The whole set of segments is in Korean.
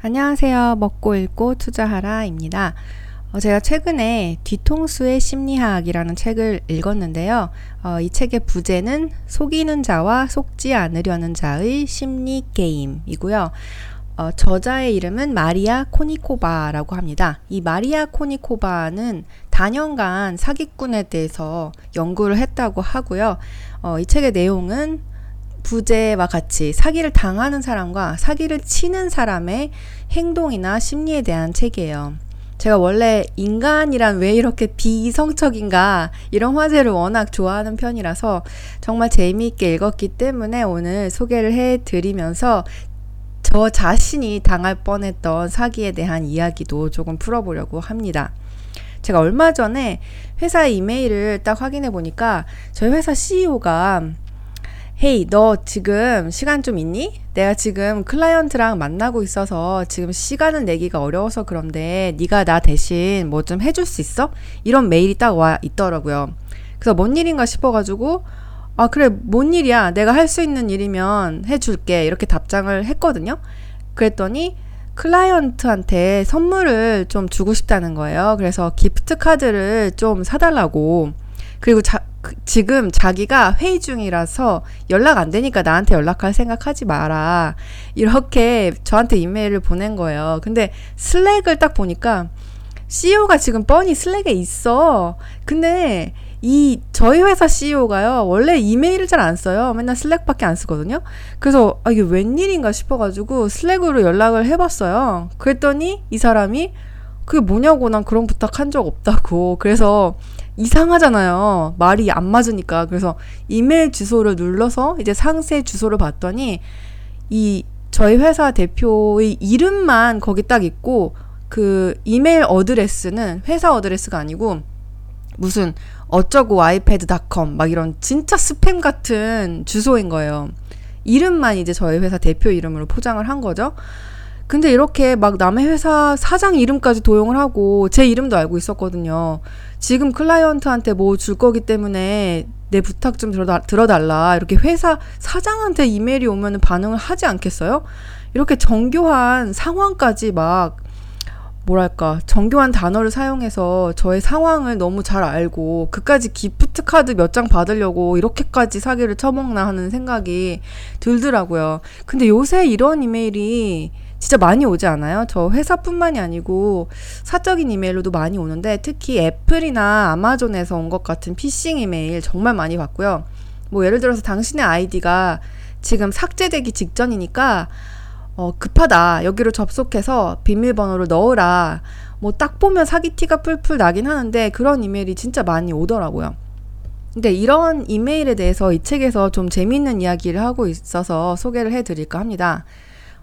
안녕하세요. 먹고 읽고 투자하라입니다. 어, 제가 최근에 뒤통수의 심리학이라는 책을 읽었는데요. 어, 이 책의 부제는 속이는 자와 속지 않으려는 자의 심리 게임이고요. 어, 저자의 이름은 마리아 코니코바라고 합니다. 이 마리아 코니코바는 단연간 사기꾼에 대해서 연구를 했다고 하고요. 어, 이 책의 내용은 부재와 같이 사기를 당하는 사람과 사기를 치는 사람의 행동이나 심리에 대한 책이에요. 제가 원래 인간이란 왜 이렇게 비이성적인가 이런 화제를 워낙 좋아하는 편이라서 정말 재미있게 읽었기 때문에 오늘 소개를 해드리면서 저 자신이 당할 뻔했던 사기에 대한 이야기도 조금 풀어보려고 합니다. 제가 얼마 전에 회사 이메일을 딱 확인해 보니까 저희 회사 CEO가 hey, 너 지금 시간 좀 있니? 내가 지금 클라이언트랑 만나고 있어서 지금 시간을 내기가 어려워서 그런데 네가 나 대신 뭐 좀 해줄 수 있어? 이런 메일이 딱 와 있더라고요. 그래서 뭔 일인가 싶어가지고 아 그래 뭔 일이야? 내가 할 수 있는 일이면 해줄게 이렇게 답장을 했거든요. 그랬더니 클라이언트한테 선물을 좀 주고 싶다는 거예요. 그래서 gift card를 좀 사달라고. 그리고 자, 그, 지금 자기가 회의 중이라서 연락 안 되니까 나한테 연락할 생각하지 마라. 이렇게 저한테 이메일을 보낸 거예요. 근데 슬랙을 딱 보니까 CEO가 지금 뻔히 슬랙에 있어. 근데 이 저희 회사 CEO가요 원래 이메일을 잘 안 써요 맨날 슬랙밖에 안 쓰거든요 그래서 아 이게 웬일인가 싶어가지고 슬랙으로 연락을 해봤어요 그랬더니 이 사람이 그게 뭐냐고 난 그런 부탁 한 적 없다고 그래서 이상하잖아요. 말이 안 맞으니까. 그래서 이메일 주소를 눌러서 이제 상세 주소를 봤더니 이 저희 회사 대표의 이름만 거기 딱 있고 그 이메일 address는 회사 address가 아니고 무슨 어쩌고 아이패드닷컴 막 이런 진짜 스팸 같은 주소인 거예요. 이름만 이제 저희 회사 대표 이름으로 포장을 한 거죠. 근데 이렇게 막 남의 회사 사장 이름까지 도용을 하고 제 이름도 알고 있었거든요. 지금 클라이언트한테 뭐 줄 거기 때문에 내 부탁 좀 들어다, 들어달라. 이렇게 회사 사장한테 이메일이 오면 반응을 하지 않겠어요? 이렇게 정교한 상황까지 막 뭐랄까 정교한 단어를 사용해서 저의 상황을 너무 잘 알고 그까지 기프트 카드 몇 장 받으려고 이렇게까지 사기를 쳐먹나 하는 생각이 들더라고요. 근데 요새 이런 이메일이 진짜 많이 오지 않아요? 저 회사뿐만이 아니고 사적인 이메일로도 많이 오는데 특히 애플이나 아마존에서 온 것 같은 피싱 이메일 정말 많이 받고요. 뭐 예를 들어서 당신의 아이디가 지금 삭제되기 직전이니까 어, 급하다. 여기로 접속해서 비밀번호를 넣으라. 뭐 딱 보면 사기 티가 풀풀 나긴 하는데 그런 이메일이 진짜 많이 오더라고요. 근데 이런 이메일에 대해서 이 책에서 좀 재미있는 이야기를 하고 있어서 소개를 해드릴까 합니다.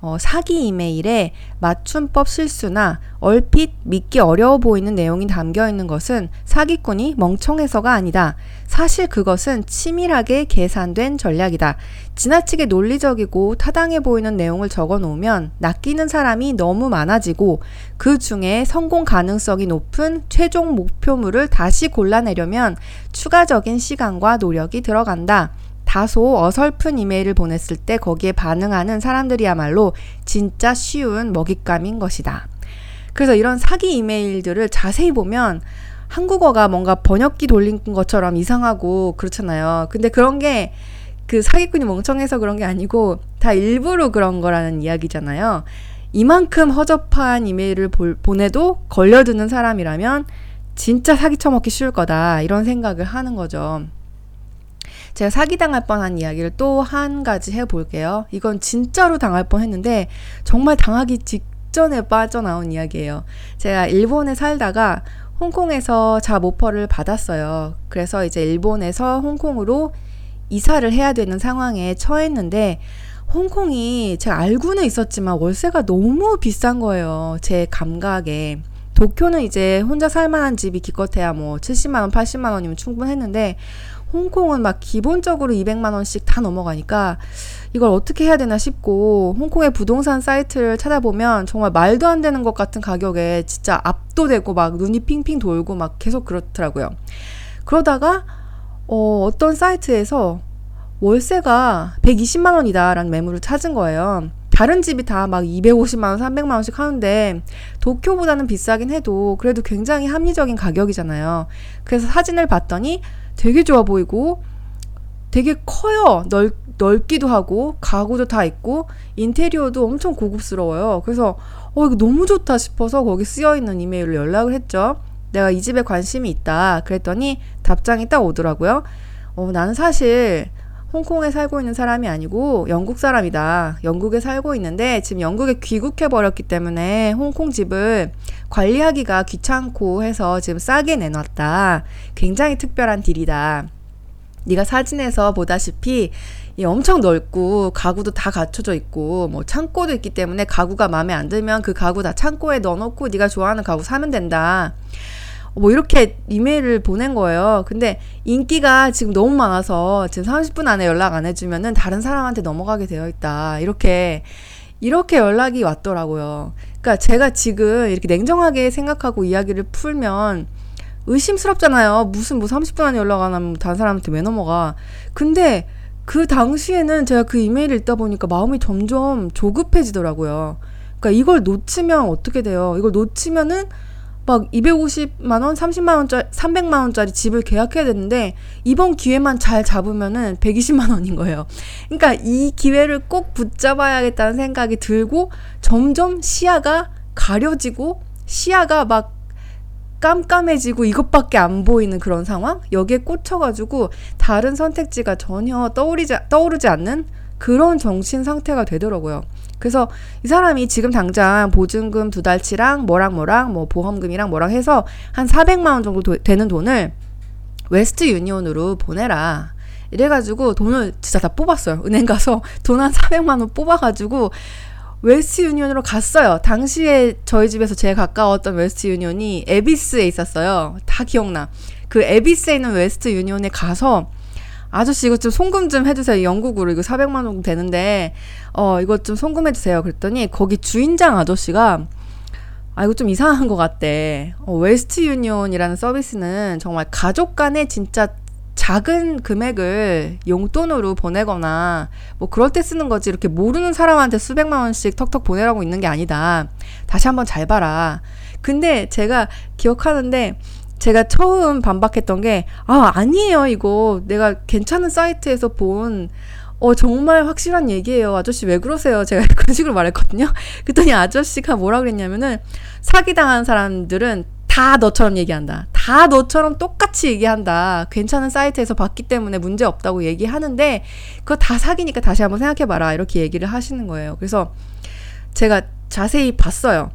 어, 사기 이메일에 맞춤법 실수나 얼핏 믿기 어려워 보이는 내용이 담겨 있는 것은 사기꾼이 멍청해서가 아니다. 사실 그것은 치밀하게 계산된 전략이다. 지나치게 논리적이고 타당해 보이는 내용을 적어 놓으면 낚이는 사람이 너무 많아지고 그 중에 성공 가능성이 높은 최종 목표물을 다시 골라내려면 추가적인 시간과 노력이 들어간다. 다소 어설픈 이메일을 보냈을 때 거기에 반응하는 사람들이야말로 진짜 쉬운 먹잇감인 것이다. 그래서 이런 사기 이메일들을 자세히 보면 한국어가 뭔가 번역기 돌린 것처럼 이상하고 그렇잖아요. 근데 그런 게 그 사기꾼이 멍청해서 그런 게 아니고 다 일부러 그런 거라는 이야기잖아요. 이만큼 허접한 이메일을 볼, 보내도 걸려드는 사람이라면 진짜 사기 쳐먹기 쉬울 거다. 이런 생각을 하는 거죠. 제가 사기당할 뻔한 이야기를 또 한 가지 해볼게요. 이건 진짜로 당할 뻔 했는데 정말 당하기 직전에 빠져나온 이야기예요. 제가 일본에 살다가 홍콩에서 잡 오퍼를 받았어요. 그래서 이제 일본에서 홍콩으로 이사를 해야 되는 상황에 처했는데 홍콩이 제가 알고는 있었지만 월세가 너무 비싼 거예요. 제 감각에. 도쿄는 이제 혼자 살 만한 집이 기껏해야 뭐 70만원, 80만원이면 충분했는데 홍콩은 막 기본적으로 200만 원씩 다 넘어가니까 이걸 어떻게 해야 되나 싶고 홍콩의 부동산 사이트를 찾아보면 정말 말도 안 되는 것 같은 가격에 진짜 압도되고 막 눈이 핑핑 돌고 막 계속 그렇더라고요. 그러다가 어, 어떤 사이트에서 월세가 120만 원이다라는 매물을 찾은 거예요. 다른 집이 다 막 250만 원, 300만 원씩 하는데 도쿄보다는 비싸긴 해도 그래도 굉장히 합리적인 가격이잖아요. 그래서 사진을 봤더니 되게 좋아 보이고 되게 커요. 넓, 넓기도 하고 가구도 다 있고 인테리어도 엄청 고급스러워요. 그래서 어 이거 너무 좋다 싶어서 거기 쓰여 있는 이메일로 연락을 했죠. 내가 이 집에 관심이 있다. 그랬더니 답장이 딱 오더라고요. 어, 나는 사실 홍콩에 살고 있는 사람이 아니고 영국 사람이다. 영국에 살고 있는데 지금 영국에 귀국해 버렸기 때문에 홍콩 집을 관리하기가 귀찮고 해서 지금 싸게 내놨다. 굉장히 특별한 딜이다. 네가 사진에서 보다시피 엄청 넓고 가구도 다 갖춰져 있고 뭐 창고도 있기 때문에 가구가 마음에 안 들면 그 가구 다 창고에 넣어놓고 네가 좋아하는 가구 사면 된다. 뭐 이렇게 이메일을 보낸 거예요. 근데 인기가 지금 너무 많아서 지금 30분 안에 연락 안 해주면은 다른 사람한테 넘어가게 되어 있다. 이렇게 이렇게 연락이 왔더라고요. 그러니까 제가 지금 이렇게 냉정하게 생각하고 이야기를 풀면 의심스럽잖아요. 무슨 뭐 30분 안에 연락 안 하면 다른 사람한테 왜 넘어가. 근데 그 당시에는 제가 그 이메일을 읽다 보니까 마음이 점점 조급해지더라고요. 그러니까 이걸 놓치면 어떻게 돼요? 이걸 놓치면은 막 250만 원, 30만 원짜리, 300만 원짜리 집을 계약해야 되는데 이번 기회만 잘 잡으면은 120만 원인 거예요. 그러니까 이 기회를 꼭 붙잡아야겠다는 생각이 들고 점점 시야가 가려지고 시야가 막 깜깜해지고 이것밖에 안 보이는 그런 상황? 여기에 꽂혀가지고 다른 선택지가 전혀 떠오르지, 떠오르지 않는 그런 정신 상태가 되더라고요. 그래서 이 사람이 지금 당장 보증금 두 달치랑 뭐랑 뭐랑 뭐 보험금이랑 뭐랑 해서 한 400만 원 정도 도, 되는 돈을 Western Union으로 보내라. 이래가지고 돈을 진짜 다 뽑았어요. 은행 가서 돈 한 400만 원 뽑아가지고 Western Union으로 갔어요. 당시에 저희 집에서 제일 가까웠던 Western Union이 에비스에 있었어요. 다 기억나. 그 에비스에 있는 Western Union에 가서 아저씨 이것 좀 송금 좀 해주세요. 영국으로 이거 400만 원 정도 되는데 어 이것 좀 송금해 주세요. 그랬더니 거기 주인장 아저씨가 아 이거 좀 이상한 것 같대. 어, Western Union이라는 서비스는 정말 가족 간에 진짜 작은 금액을 용돈으로 보내거나 뭐 그럴 때 쓰는 거지 이렇게 모르는 사람한테 수백만 원씩 턱턱 보내라고 있는 게 아니다. 다시 한번 잘 봐라. 근데 제가 기억하는데 제가 처음 반박했던 게, 아, 아니에요, 이거. 내가 괜찮은 사이트에서 본, 어, 정말 확실한 얘기예요. 아저씨 왜 그러세요? 제가 그런 식으로 말했거든요. 그랬더니 아저씨가 뭐라 그랬냐면은, 사기당한 사람들은 다 너처럼 얘기한다. 다 너처럼 똑같이 얘기한다. 괜찮은 사이트에서 봤기 때문에 문제 없다고 얘기하는데, 그거 다 사기니까 다시 한번 생각해봐라. 이렇게 얘기를 하시는 거예요. 그래서 제가 자세히 봤어요.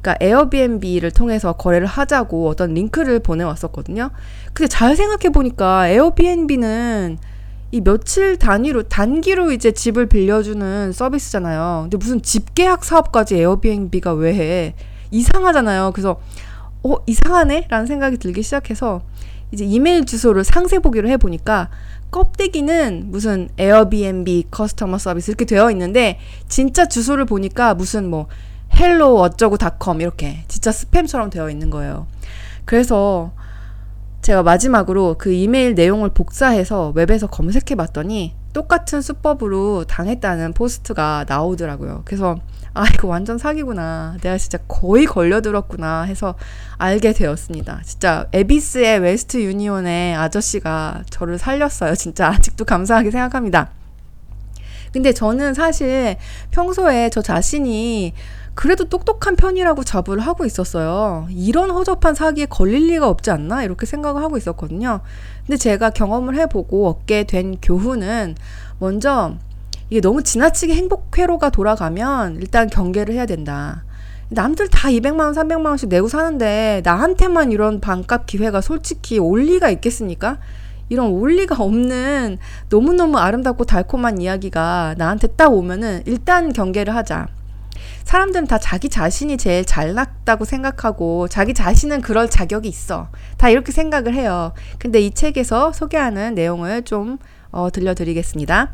그러니까 에어비앤비를 통해서 거래를 하자고 어떤 링크를 보내왔었거든요. 근데 잘 생각해 보니까 에어비앤비는 이 며칠 단위로 단기로 이제 집을 빌려주는 서비스잖아요. 근데 무슨 집 계약 사업까지 에어비앤비가 왜 해? 이상하잖아요. 그래서 어 이상하네 라는 생각이 들기 시작해서 이제 이메일 주소를 상세 보기를 해 보니까 껍데기는 무슨 Airbnb customer service 이렇게 되어 있는데 진짜 주소를 보니까 무슨 뭐 hello 어쩌고 닷컴 이렇게 진짜 스팸처럼 되어 있는 거예요. 그래서 제가 마지막으로 그 이메일 내용을 복사해서 웹에서 검색해 봤더니 똑같은 수법으로 당했다는 포스트가 나오더라고요. 그래서 아 이거 완전 사기구나. 내가 진짜 거의 걸려들었구나 해서 알게 되었습니다. 진짜 에비스의 Western Union의 아저씨가 저를 살렸어요. 진짜 아직도 감사하게 생각합니다. 근데 저는 사실 평소에 저 자신이 그래도 똑똑한 편이라고 자부를 하고 있었어요. 이런 허접한 사기에 걸릴 리가 없지 않나? 이렇게 생각을 하고 있었거든요. 근데 제가 경험을 해보고 얻게 된 교훈은 먼저 이게 너무 지나치게 행복 회로가 돌아가면 일단 경계를 해야 된다. 남들 다 200만원, 300만원씩 내고 사는데 나한테만 이런 반값 기회가 솔직히 올 리가 있겠습니까? 이런 올리가 없는 너무너무 아름답고 달콤한 이야기가 나한테 딱 오면은 일단 경계를 하자. 사람들은 다 자기 자신이 제일 잘났다고 생각하고 자기 자신은 그럴 자격이 있어. 다 이렇게 생각을 해요. 근데 이 책에서 소개하는 내용을 좀 어, 들려드리겠습니다.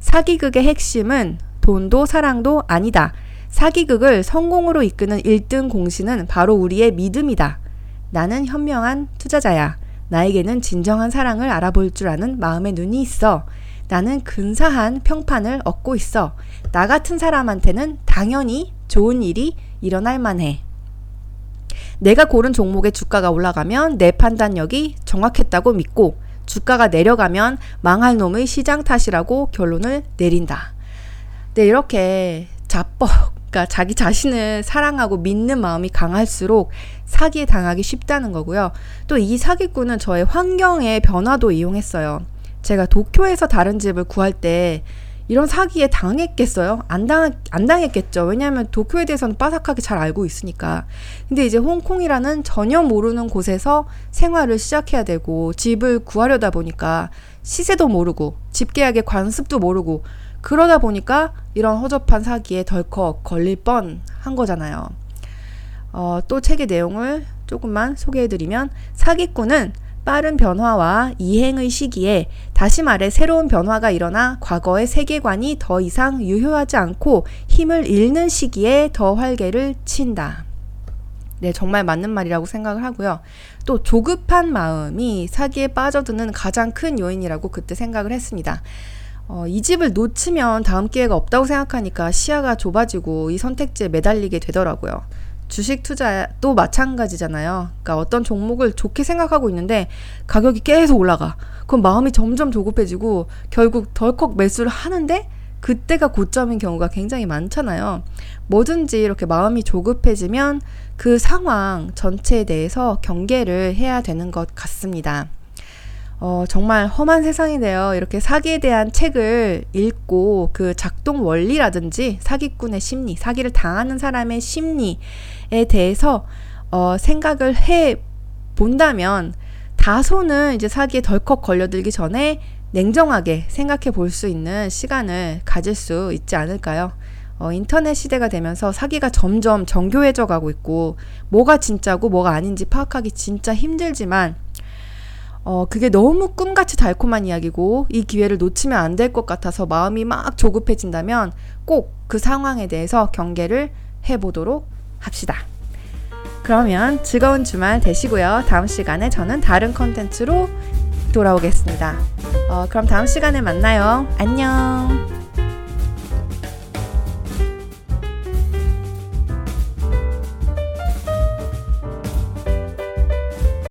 사기극의 핵심은 돈도 사랑도 아니다. 사기극을 성공으로 이끄는 1등 공신은 바로 우리의 믿음이다. 나는 현명한 투자자야. 나에게는 진정한 사랑을 알아볼 줄 아는 마음의 눈이 있어. 나는 근사한 평판을 얻고 있어. 나 같은 사람한테는 당연히 좋은 일이 일어날 만해. 내가 고른 종목의 주가가 올라가면 내 판단력이 정확했다고 믿고 주가가 내려가면 망할 놈의 시장 탓이라고 결론을 내린다. 네, 이렇게 자뻑, 그러니까 자기 자신을 사랑하고 믿는 마음이 강할수록 사기에 당하기 쉽다는 거고요. 또 이 사기꾼은 저의 환경의 변화도 이용했어요. 제가 도쿄에서 다른 집을 구할 때 이런 사기에 당했겠어요? 안, 당, 안 당했겠죠. 왜냐하면 도쿄에 대해서는 빠삭하게 잘 알고 있으니까. 근데 이제 홍콩이라는 전혀 모르는 곳에서 생활을 시작해야 되고 집을 구하려다 보니까 시세도 모르고 집 계약의 관습도 모르고 그러다 보니까 이런 허접한 사기에 덜컥 걸릴 뻔 한 거잖아요. 어, 또 책의 내용을 조금만 소개해드리면 사기꾼은 빠른 변화와 이행의 시기에 다시 말해 새로운 변화가 일어나 과거의 세계관이 더 이상 유효하지 않고 힘을 잃는 시기에 더 활개를 친다. 네, 정말 맞는 말이라고 생각을 하고요. 또 조급한 마음이 사기에 빠져드는 가장 큰 요인이라고 그때 생각을 했습니다. 어, 이 집을 놓치면 다음 기회가 없다고 생각하니까 시야가 좁아지고 이 선택지에 매달리게 되더라고요. 주식 투자도 마찬가지잖아요. 그러니까 어떤 종목을 좋게 생각하고 있는데 가격이 계속 올라가. 그럼 마음이 점점 조급해지고 결국 덜컥 매수를 하는데 그때가 고점인 경우가 굉장히 많잖아요. 뭐든지 이렇게 마음이 조급해지면 그 상황 전체에 대해서 경계를 해야 되는 것 같습니다. 어, 정말 험한 세상이네요. 이렇게 사기에 대한 책을 읽고 그 작동 원리라든지 사기꾼의 심리, 사기를 당하는 사람의 심리에 대해서 어, 생각을 해 본다면 다소는 이제 사기에 덜컥 걸려들기 전에 냉정하게 생각해 볼 수 있는 시간을 가질 수 있지 않을까요? 어, 인터넷 시대가 되면서 사기가 점점 정교해져 가고 있고, 뭐가 진짜고 뭐가 아닌지 파악하기 진짜 힘들지만, 어, 그게 너무 꿈같이 달콤한 이야기고 이 기회를 놓치면 안 될 것 같아서 마음이 막 조급해진다면 꼭 그 상황에 대해서 경계를 해보도록 합시다. 그러면 즐거운 주말 되시고요. 다음 시간에 저는 다른 컨텐츠로 돌아오겠습니다. 어, 그럼 다음 시간에 만나요. 안녕.